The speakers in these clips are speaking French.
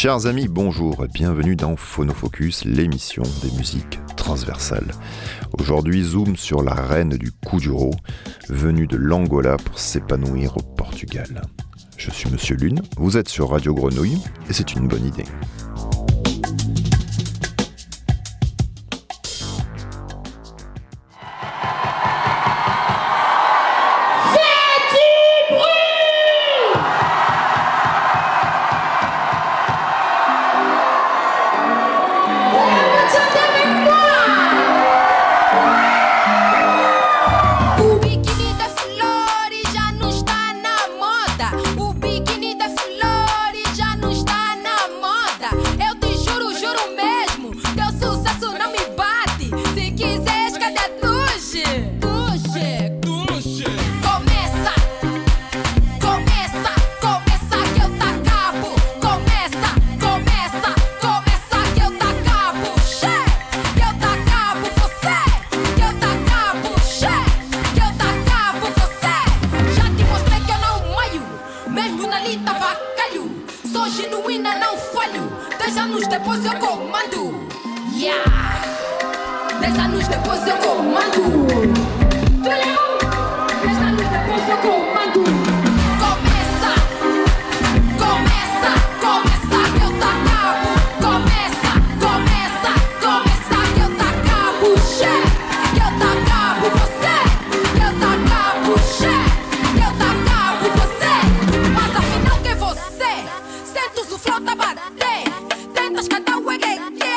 Chers amis, bonjour et bienvenue dans Phonofocus, l'émission des musiques transversales. Aujourd'hui, zoom sur la reine du Kuduro, venue de l'Angola pour s'épanouir au Portugal. Je suis Monsieur Lune, vous êtes sur Radio Grenouille et c'est une bonne idée. The wicked.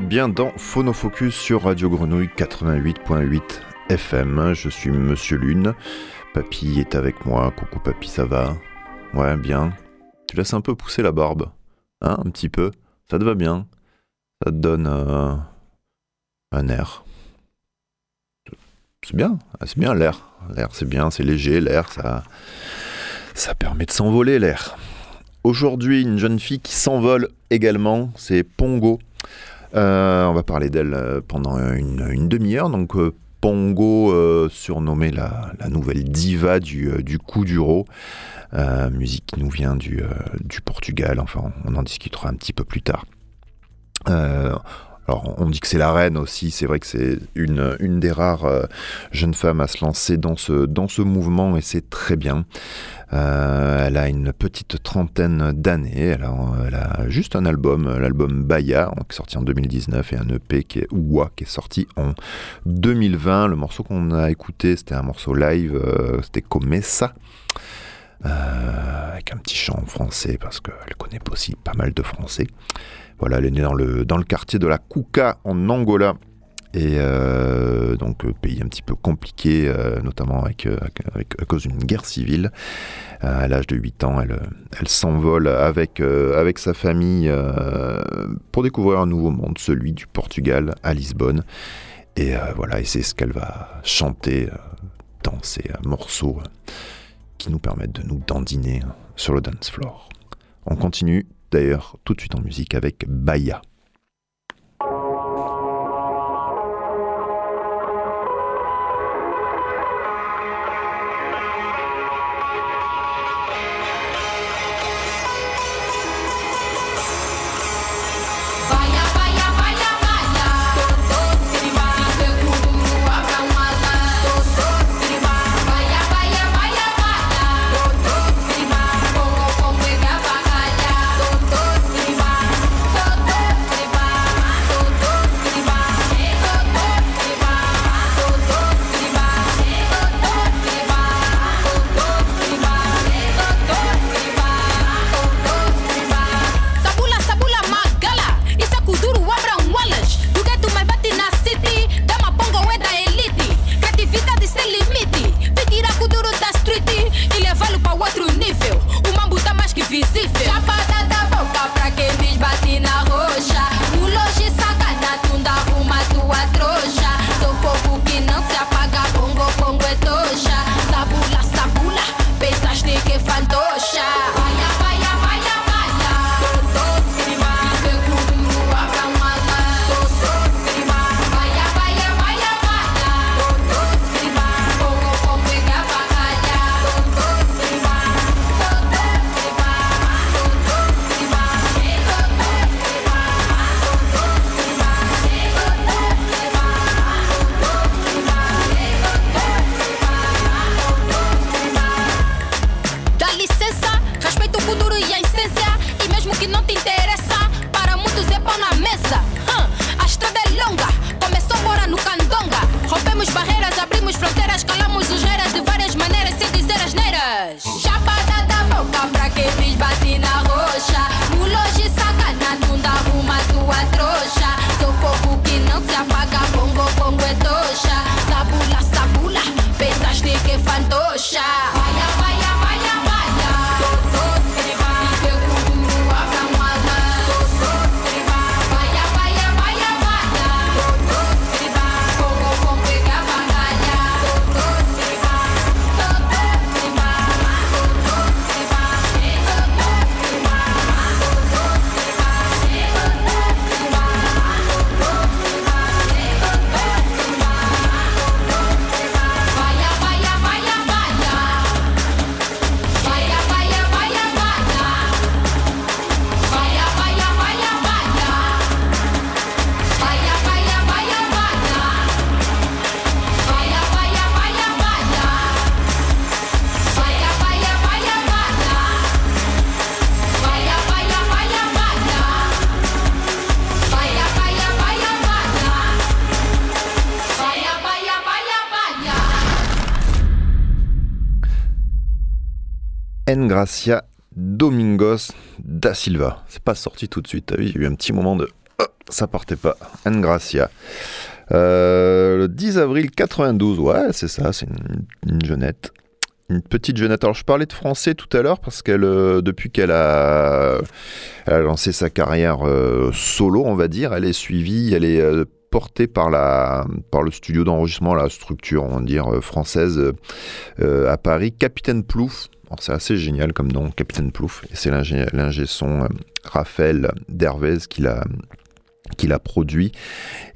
Bien dans Phonofocus sur Radio Grenouille 88.8 FM. Je suis Monsieur Lune. Papy est avec moi. Coucou Papy, ça va? Ouais, bien. Tu laisses un peu pousser la barbe. Hein, un petit peu. Ça te va bien? Ça te donne euh, un air. C'est bien. Ah, c'est bien l'air. L'air, c'est bien, c'est léger. L'air, ça, ça permet de s'envoler, l'air. Aujourd'hui, une jeune fille qui s'envole également, c'est Pongo. Euh, on va parler d'elle euh, pendant une, demi-heure. Donc, euh, Pongo, surnommée la, nouvelle diva du, du Kuduro. musique qui nous vient du, Portugal. Enfin, on en discutera un petit peu plus tard. On dit que c'est la reine aussi. C'est vrai que c'est une, des rares jeunes femmes à se lancer dans ce, mouvement et c'est très bien. Euh, elle a une petite trentaine d'années. Elle, a, juste un album, l'album Baya, qui est sorti en 2019, et un EP qui est Oua, qui est sorti en 2020. Le morceau qu'on a écouté, c'était un morceau live, euh, c'était Comessa. Euh, avec un petit chant en français parce qu'elle connaît aussi pas mal de français. Voilà, elle est née dans le, dans le quartier de la Kuka en Angola et euh, donc euh, pays un petit peu compliqué, euh, notamment avec, à cause d'une guerre civile. à l'âge de 8 ans, elle, elle s'envole avec, avec sa famille pour découvrir un nouveau monde, celui du Portugal à Lisbonne. Et voilà, et c'est ce qu'elle va chanter dans ces morceaux qui nous permettent de nous dandiner sur le dance floor. On continue d'ailleurs tout de suite en musique avec Baya. Engracia Domingos da Silva. C'est pas sorti tout de suite, t'as vu, il eu un petit moment de... Oh, ça partait pas. Engracia. Euh, le 10 avril 92, ouais, c'est ça, c'est une, jeunette. Une petite jeunette. Alors, je parlais de français tout à l'heure parce qu'elle, euh, depuis qu'elle a, a, lancé sa carrière euh, solo, on va dire, elle est suivie, elle est portée par, la, par le studio d'enregistrement, la structure, on va dire, française à Paris, Capitaine Plouf. C'est assez génial comme nom, Capitaine Plouf. Et c'est l'ingé son Raphaël Dervez qui l'a qu'il a produit.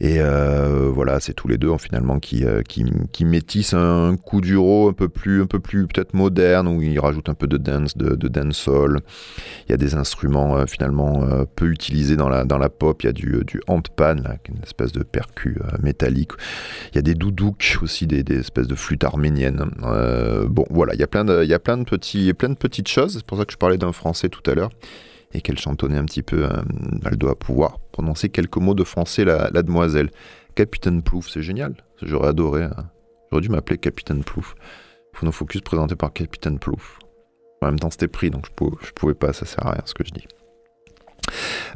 Et euh, voilà, c'est tous les deux finalement qui, euh, qui, qui, métissent un coup d'euro un peu plus, un peu plus peut-être moderne, où ils rajoutent un peu de dance, de, de dancehall. Il y a des instruments euh, finalement peu utilisés dans la, dans la pop. Il y a du, du handpan, une espèce de percu métallique. Il y a des doudouks aussi, des, des espèces de flûtes arméniennes. bon, voilà, il y a plein de, il y a plein de, petits, plein de petites choses. C'est pour ça que je parlais d'un français tout à l'heure et qu'elle chantonnait un petit peu. Euh, elle doit pouvoir prononcer quelques mots de français, la, demoiselle. Capitaine Plouf, c'est génial. J'aurais adoré. Hein. J'aurais dû m'appeler Capitaine Plouf. Phono Focus présenté par Capitaine Plouf. En même temps, c'était pris, donc je pouvais, pouvais pas, ça sert à rien ce que je dis.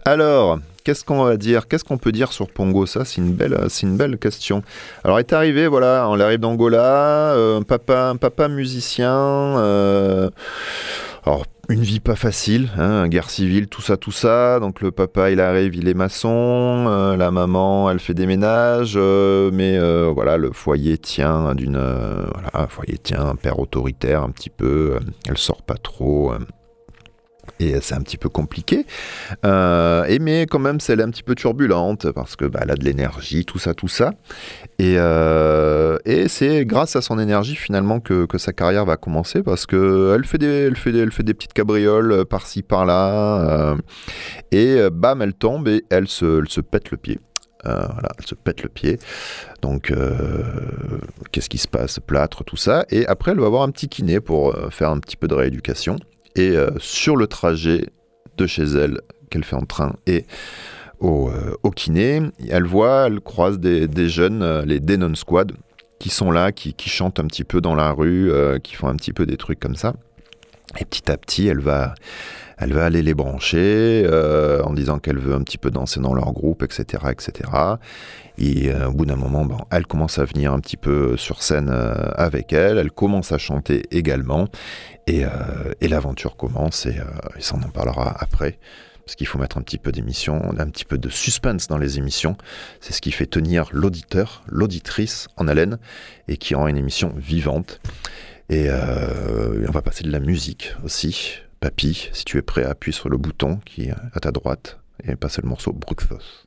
Alors, qu'est-ce qu'on va dire Qu'est-ce qu'on peut dire sur Pongo? Ça, c'est une belle, une belle question. Alors, est arrivé, voilà, on arrive d'Angola, euh, un papa, un papa musicien. Euh, alors, une vie pas facile, hein, guerre civile, tout ça, tout ça. Donc le papa, il arrive, il est maçon. Euh, la maman, elle fait des ménages. Euh, mais euh, voilà, le foyer tient d'une, voilà, foyer tient un père autoritaire un petit peu. elle sort pas trop et c'est un petit peu compliqué. Euh, mais quand même, elle est un petit peu turbulente parce que bah, elle a de l'énergie, tout ça, tout ça. Et, euh, c'est grâce à son énergie finalement que, sa carrière va commencer parce que elle fait des, elle fait des, elle fait des petites cabrioles par-ci par-là. Euh, et bam, elle tombe et elle se, elle se pète le pied. voilà, elle se pète le pied. Donc, qu'est-ce qui se passe? Plâtre, tout ça. Et après, elle va avoir un petit kiné pour faire un petit peu de rééducation. Et euh, sur le trajet de chez elle, qu'elle fait en train et au, euh, au, kiné, elle voit, elle croise des, des jeunes, euh, les Denon Squad, qui sont là, qui, qui, chantent un petit peu dans la rue, qui font un petit peu des trucs comme ça. Et petit à petit, elle va, elle va aller les brancher en disant qu'elle veut un petit peu danser dans leur groupe, etc., etc. Et au bout d'un moment, bon, elle commence à venir un petit peu sur scène avec elle. Elle commence à chanter également. Euh, et, l'aventure commence et, euh, et ça on en parlera après. Parce qu'il faut mettre un petit peu d'émission, un petit peu de suspense dans les émissions. C'est ce qui fait tenir l'auditeur, l'auditrice en haleine et qui rend une émission vivante. Et, euh, on va passer de la musique aussi. Papy, si tu es prêt, appuie sur le bouton qui est à ta droite et passer le morceau Bruxos.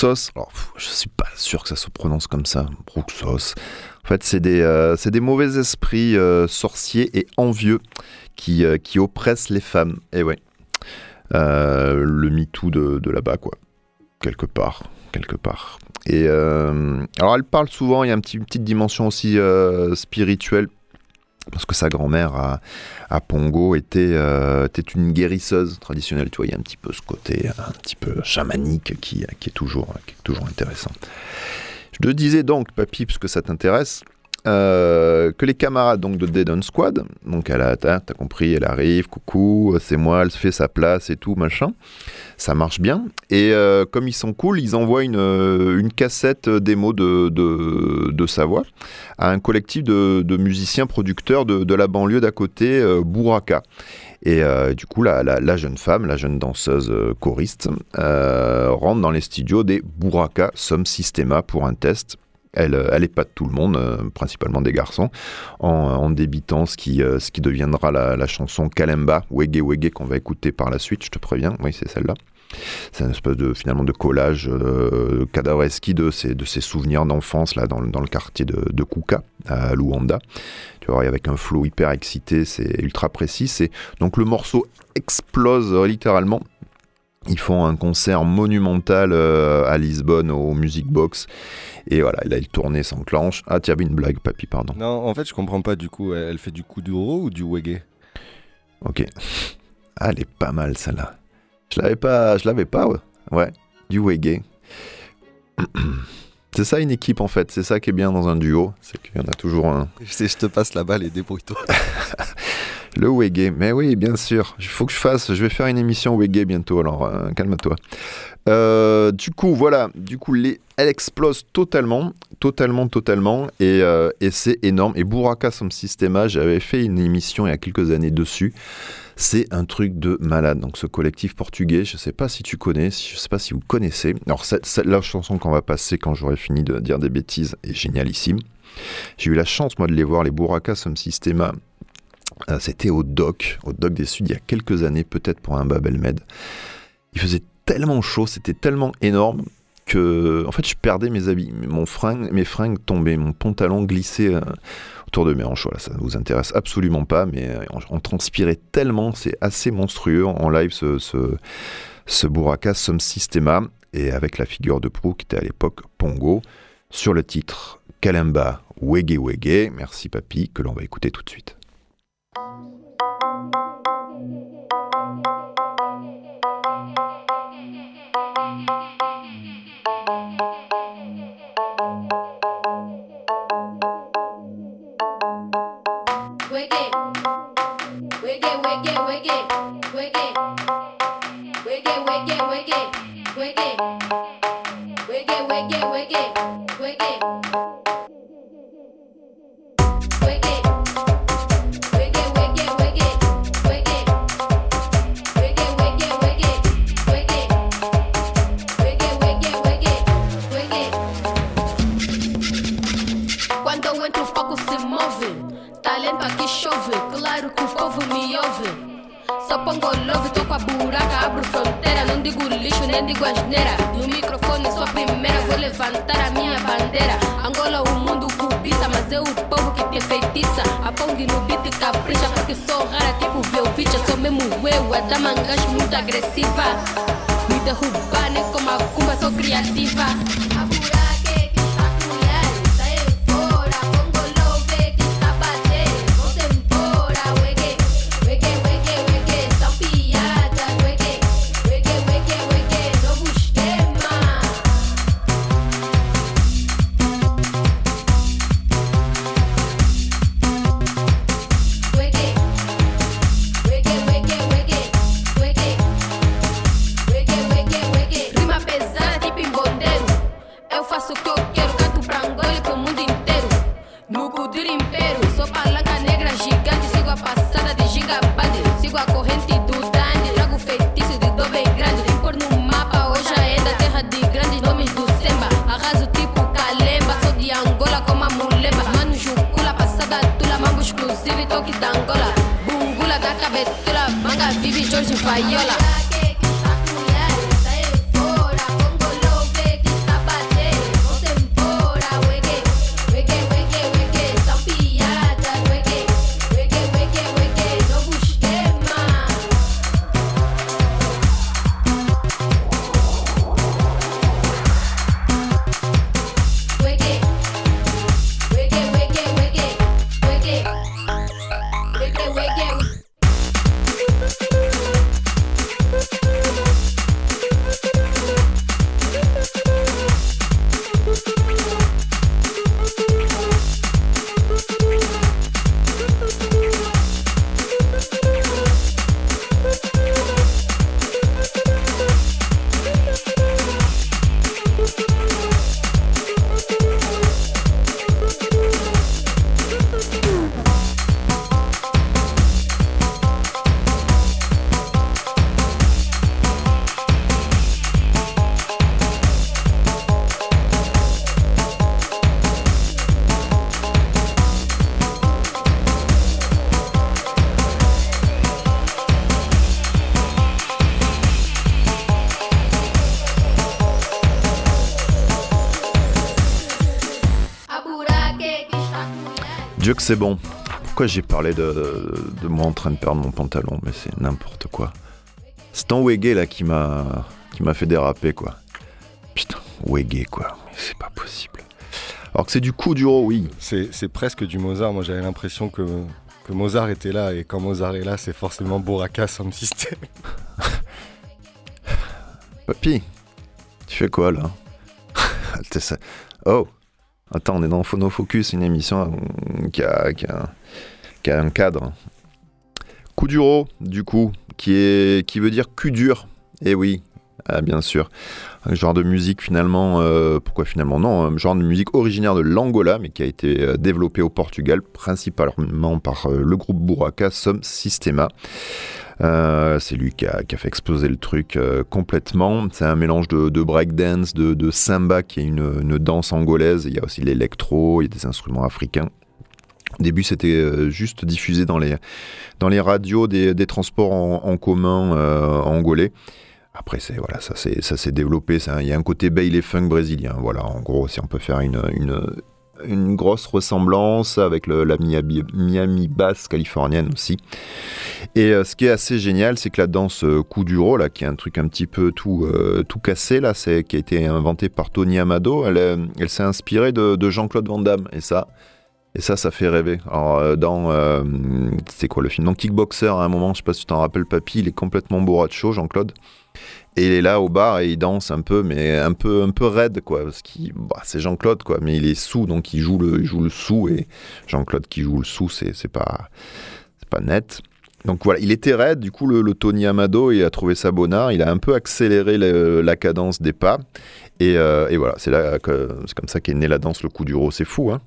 Bruxos, alors je suis pas sûr que ça se prononce comme ça, Bruxos. En fait, c'est des, euh, des, mauvais esprits euh, sorciers et envieux qui, euh, qui oppressent les femmes. Et ouais, le MeToo de, de là-bas, quoi. Quelque part, quelque part. Et alors, elle parle souvent, il y a une petite dimension aussi spirituelle parce que sa grand-mère à, Pongo était, euh, était une guérisseuse traditionnelle. Tu vois, il y a un petit peu ce côté un petit peu chamanique qui, qui, est, toujours, qui est toujours intéressant. Je te disais donc, papy, parce que ça t'intéresse, euh, que les camarades donc de Dead on Squad, donc elle a, t'as compris, elle arrive, coucou, c'est moi, elle fait sa place et tout, machin. Ça marche bien. Et euh, comme ils sont cool, ils envoient une, euh, cassette démo de, de, sa voix à un collectif de, musiciens producteurs de, la banlieue d'à côté, Bouraka. Et du coup, la, jeune femme, la jeune danseuse choriste, rentre dans les studios des Bouraka Some Systema pour un test elle, euh, elle de tout le monde, euh, principalement des garçons, en, débitant ce qui, euh, deviendra la, chanson Kalemba, Wege Wege, qu'on va écouter par la suite, je te préviens. Oui, c'est celle-là. C'est un espèce de finalement de collage euh, cadavresque de ses, de ses souvenirs d'enfance là dans, le quartier de, Kuka à Luanda. Tu vois, avec un flow hyper excité, c'est ultra précis. Donc le morceau explose littéralement ils font un concert monumental euh, à Lisbonne au Music Box. Et voilà, là, il tournait s'enclenche. Ah, tu avais une blague, papy, pardon. Non, en fait, je comprends pas du coup. Elle fait du kuduro ou du wege? Ok. Ah, elle est pas mal celle-là. Je l'avais pas, je l'avais pas, ouais. ouais. Du wege. C'est ça une équipe en fait, c'est ça qui est bien dans un duo, c'est qu'il y en a toujours un. Je sais, je te passe la balle et débrouille-toi. Le Wege, mais oui, bien sûr. Il faut que je fasse. Je vais faire une émission Wege bientôt, alors euh, calme-toi. Euh, du coup, voilà. Du coup, les, elle explose totalement, totalement, totalement, et, euh, et c'est énorme. Et Buraka Som Systema, j'avais fait une émission il y a quelques années dessus. C'est un truc de malade. Donc, ce collectif portugais, je ne sais pas si tu connais, je ne sais pas si vous connaissez. Alors, cette, la chanson qu'on va passer quand j'aurai fini de dire des bêtises est génialissime. J'ai eu la chance, moi, de les voir, les Buraka Som Systema, euh, c'était au doc, au doc des Suds, il y a quelques années, peut-être pour un Babel Med. Il faisait tellement chaud, c'était tellement énorme que, en fait, je perdais mes habits. Mon fringue, mes fringues tombaient, mon pantalon glissait euh, autour de mes hanches. Voilà, ça ne vous intéresse absolument pas, mais euh, on, transpirait tellement, c'est assez monstrueux en live ce, ce, ce Systema, et avec la figure de proue qui était à l'époque Pongo, sur le titre Kalemba Wege Wege. Merci papy, que l'on va écouter tout de suite. Música la manga es muy agresiva. vida te jubanes como Akuma, soy creativa. girls in Fayola. C'est bon. Pourquoi j'ai parlé de, moi en train de perdre mon pantalon Mais c'est n'importe quoi. C'est ton Wege là qui m'a qui m'a fait déraper quoi. Putain, Wege quoi. C'est pas possible. Alors que c'est du coup duro, oui. C'est presque du Mozart. Moi j'avais l'impression que, que Mozart était là et quand Mozart est là, c'est forcément Bouraka sans système. Papy, tu fais quoi là? Oh Attends, on est dans Phonofocus, une émission euh, qui a, un cadre. Coup duro, du coup, qui, est, qui veut dire cul dur. Eh oui, ah, bien sûr. Un genre de musique finalement, euh, pourquoi finalement non, un genre de musique originaire de l'Angola, mais qui a été euh, développé au Portugal, principalement par le groupe Buraka Som Sistema. Euh, c'est lui qui a, fait exploser le truc euh, complètement. C'est un mélange de, de breakdance, de, de, samba, qui est une, danse angolaise. Il y a aussi l'électro, il y a des instruments africains. Au début, c'était euh, juste diffusé dans les, radios des, transports en, commun angolais. Après, voilà, ça s'est développé. il y a un côté baile funk brésilien. Voilà, en gros, si on peut faire une grosse ressemblance avec la Miami, basse californienne aussi. Et euh, ce qui est assez génial, c'est que la danse euh, Kuduro, là, qui est un truc un petit peu tout, euh, tout cassé, là, c'est, qui a été inventé par Tony Amado, elle, elle s'est inspirée de, Jean-Claude Van Damme. Et ça, et ça, ça fait rêver. Alors, dans. c'est quoi le film? Dans Kickboxer, à un moment, je sais pas si tu t'en rappelles, Papy, il est complètement chaud Jean-Claude. Et il est là au bar et il danse un peu, mais un peu, un peu raide, quoi. Parce qu'il, bah, c'est Jean-Claude, quoi. Mais il est sous, donc il joue le, il sous. Et Jean-Claude qui joue le sous, c'est, pas, pas net. Donc voilà, il était raide, du coup le, Tony Amado, il a trouvé ça bonnard, il a un peu accéléré la cadence des pas, et, euh, voilà, c'est comme ça qu'est née la danse, le coup du rose, c'est fou, hein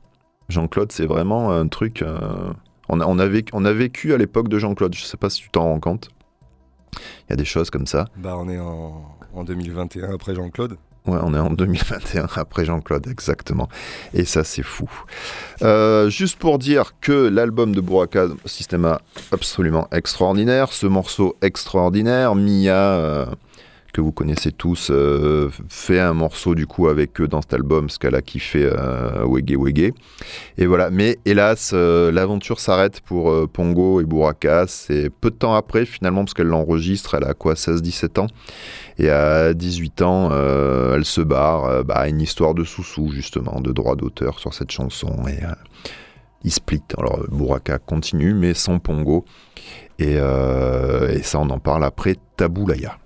Jean-Claude, c'est vraiment un truc... Euh, on, a, on, vécu, on a vécu à l'époque de Jean-Claude, je sais pas si tu t'en rends compte. Il y a des choses comme ça. Bah, on est en, 2021 après Jean-Claude. Ouais, on est en 2021 après Jean-Claude, exactement. Et ça, c'est fou. Euh, juste pour dire que l'album de Buraka Systema, absolument extraordinaire. Ce morceau extraordinaire, Mia, euh, que vous connaissez tous, euh, fait un morceau du coup avec eux dans cet album, ce qu'elle a kiffé Wege Wege. Et voilà, mais hélas, euh, l'aventure s'arrête pour euh, Pongo et Buraka. C'est peu de temps après finalement, parce qu'elle l'enregistre, elle a quoi, 16-17 ans. Et à 18 ans, elle se barre. Bah, une histoire de sous-sous, justement, de droit d'auteur sur cette chanson. Et il split. Alors Buraka continue, mais sans Pongo. Et, et ça, on en parle après Taboulaya.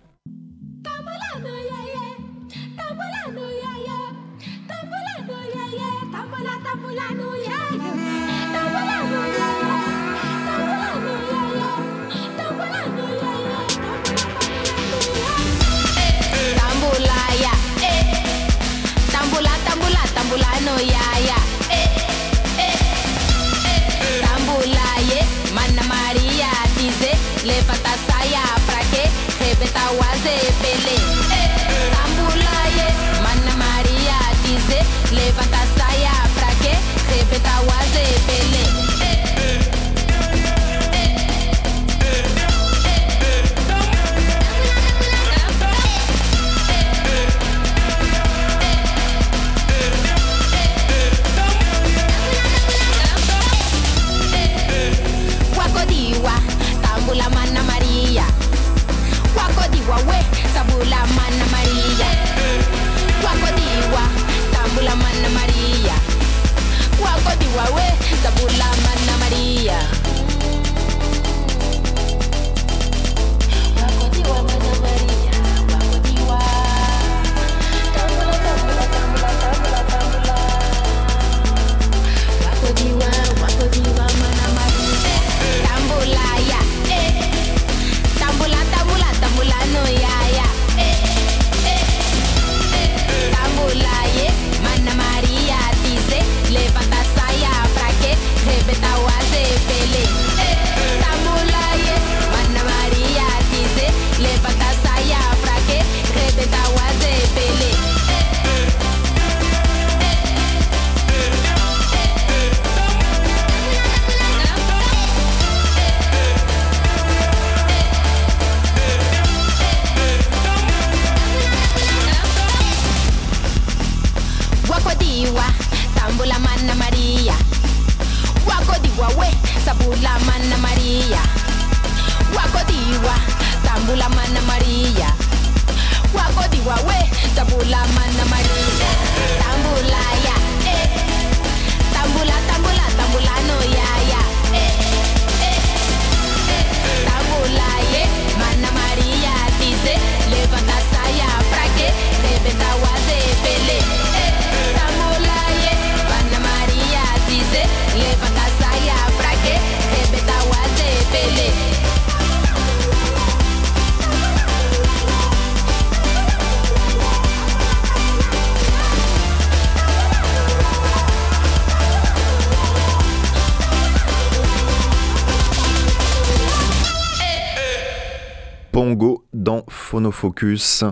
Phonofocus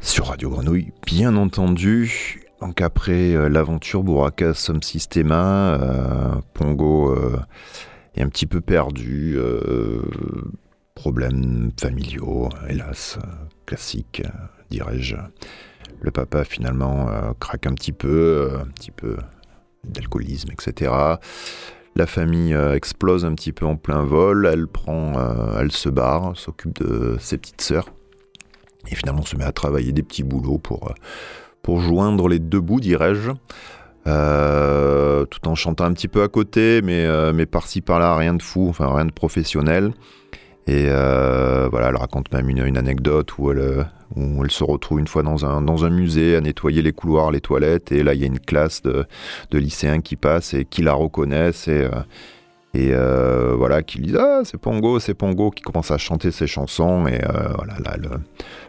sur Radio Grenouille, bien entendu. Donc après euh, l'aventure Bouraka Som Systema, euh, Pongo euh, est un petit peu perdu. euh, problèmes familiaux, hélas, classiques, euh, dirais-je. Le papa finalement craque un petit peu, un petit peu d'alcoolisme, etc. La famille explose un petit peu en plein vol, elle prend, elle se barre, s'occupe de ses petites sœurs, et finalement on se met à travailler des petits boulots pour, euh, pour joindre les deux bouts, dirais-je, Euh, tout en chantant un petit peu à côté, mais, euh, mais par-ci par-là, rien de fou, enfin rien de professionnel. Et voilà, elle raconte même une, une anecdote où elle, où elle se retrouve une fois dans un, dans un musée à nettoyer les couloirs, les toilettes, et là il y a une classe de, de lycéens qui passent et qui la reconnaissent et euh, voilà, qui disent Ah, c'est Pongo, c'est Pongo, qui commence à chanter ses chansons et euh, voilà, là, le,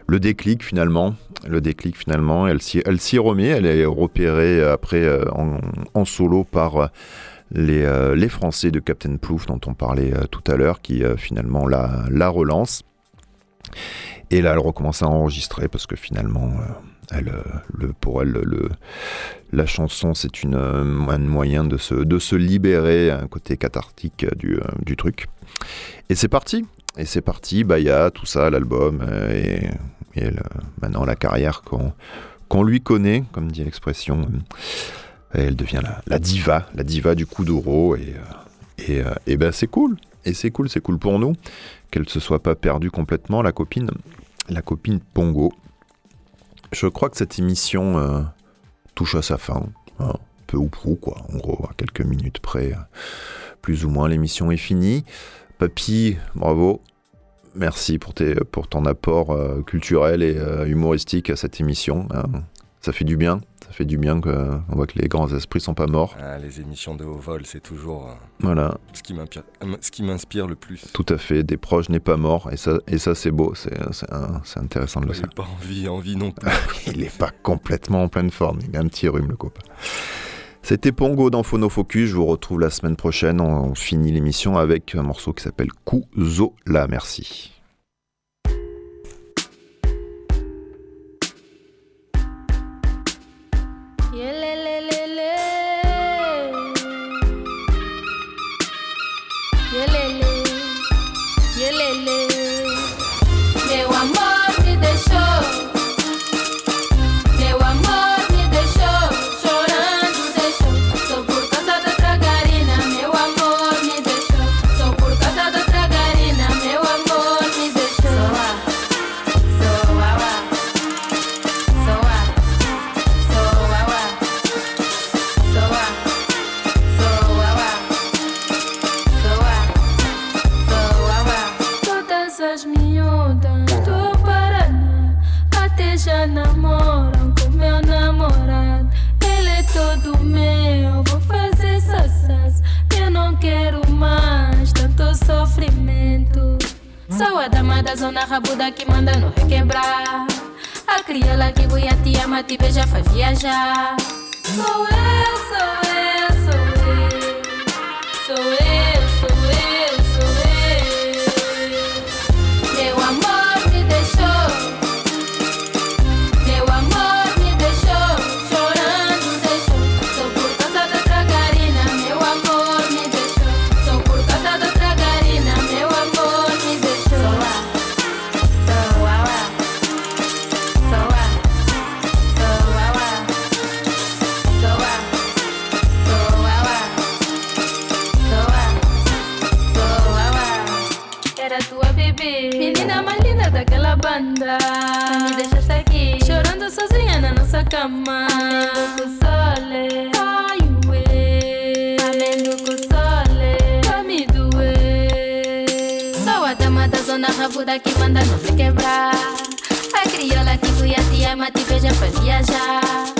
le déclic finalement, le déclic finalement, elle s'y remet, elle est repérée après euh, en, en solo par les, Français de Captain Plouf dont on parlait tout à l'heure, qui finalement la, la relance. Et là, elle recommence à enregistrer parce que finalement, euh, euh, pour elle, le, la chanson, c'est euh, un moyen de se, libérer, un côté cathartique du, truc. Et c'est parti. Et c'est parti. Bah, y a tout ça, l'album, et, maintenant la carrière qu'on lui connaît, comme dit l'expression. Elle devient la, diva, la diva du coup d'euro. Et, et, ben c'est cool. Et c'est cool, c'est cool pour nous qu'elle se soit pas perdue complètement, la copine, la copine Pongo. Je crois que cette émission euh, touche à sa fin, hein, peu ou prou, quoi. En gros, à quelques minutes près, plus ou moins, l'émission est finie. Papy, bravo. Merci pour ton apport euh, culturel et euh, humoristique à cette émission. hein. Ça fait du bien. Ça fait du bien qu'on voit que les grands esprits sont pas morts. Ah, les émissions de haut vol, c'est toujours euh, Voilà, ce qui m'inspire- euh, ce qui m'inspire le plus. tout à fait. Des proches n'est pas mort. Et ça, et ça c'est beau. C'est intéressant de le savoir. pas envie, envie non plus. Il est pas complètement en pleine forme. Il a un petit rhume, le copain. C'était Pongo dans Phonofocus. Je vous retrouve la semaine prochaine. On, on finit l'émission avec un morceau qui s'appelle Kuzola. Merci. Sou a dama da zona rabuda que manda no requebrar. A crioula que voia te ama, te beija, faz viajar. Sou eu, sou eu, sou eu. Sou eu, banda. Me deixa estar aqui. Chorando sozinha na nossa cama. Amendo com sole. Ai, ué. Amendo com sole. Pra me doer. Sou a dama da zona rabuda que manda não me quebrar. A crioula que fui a te ama, te beija pra viajar.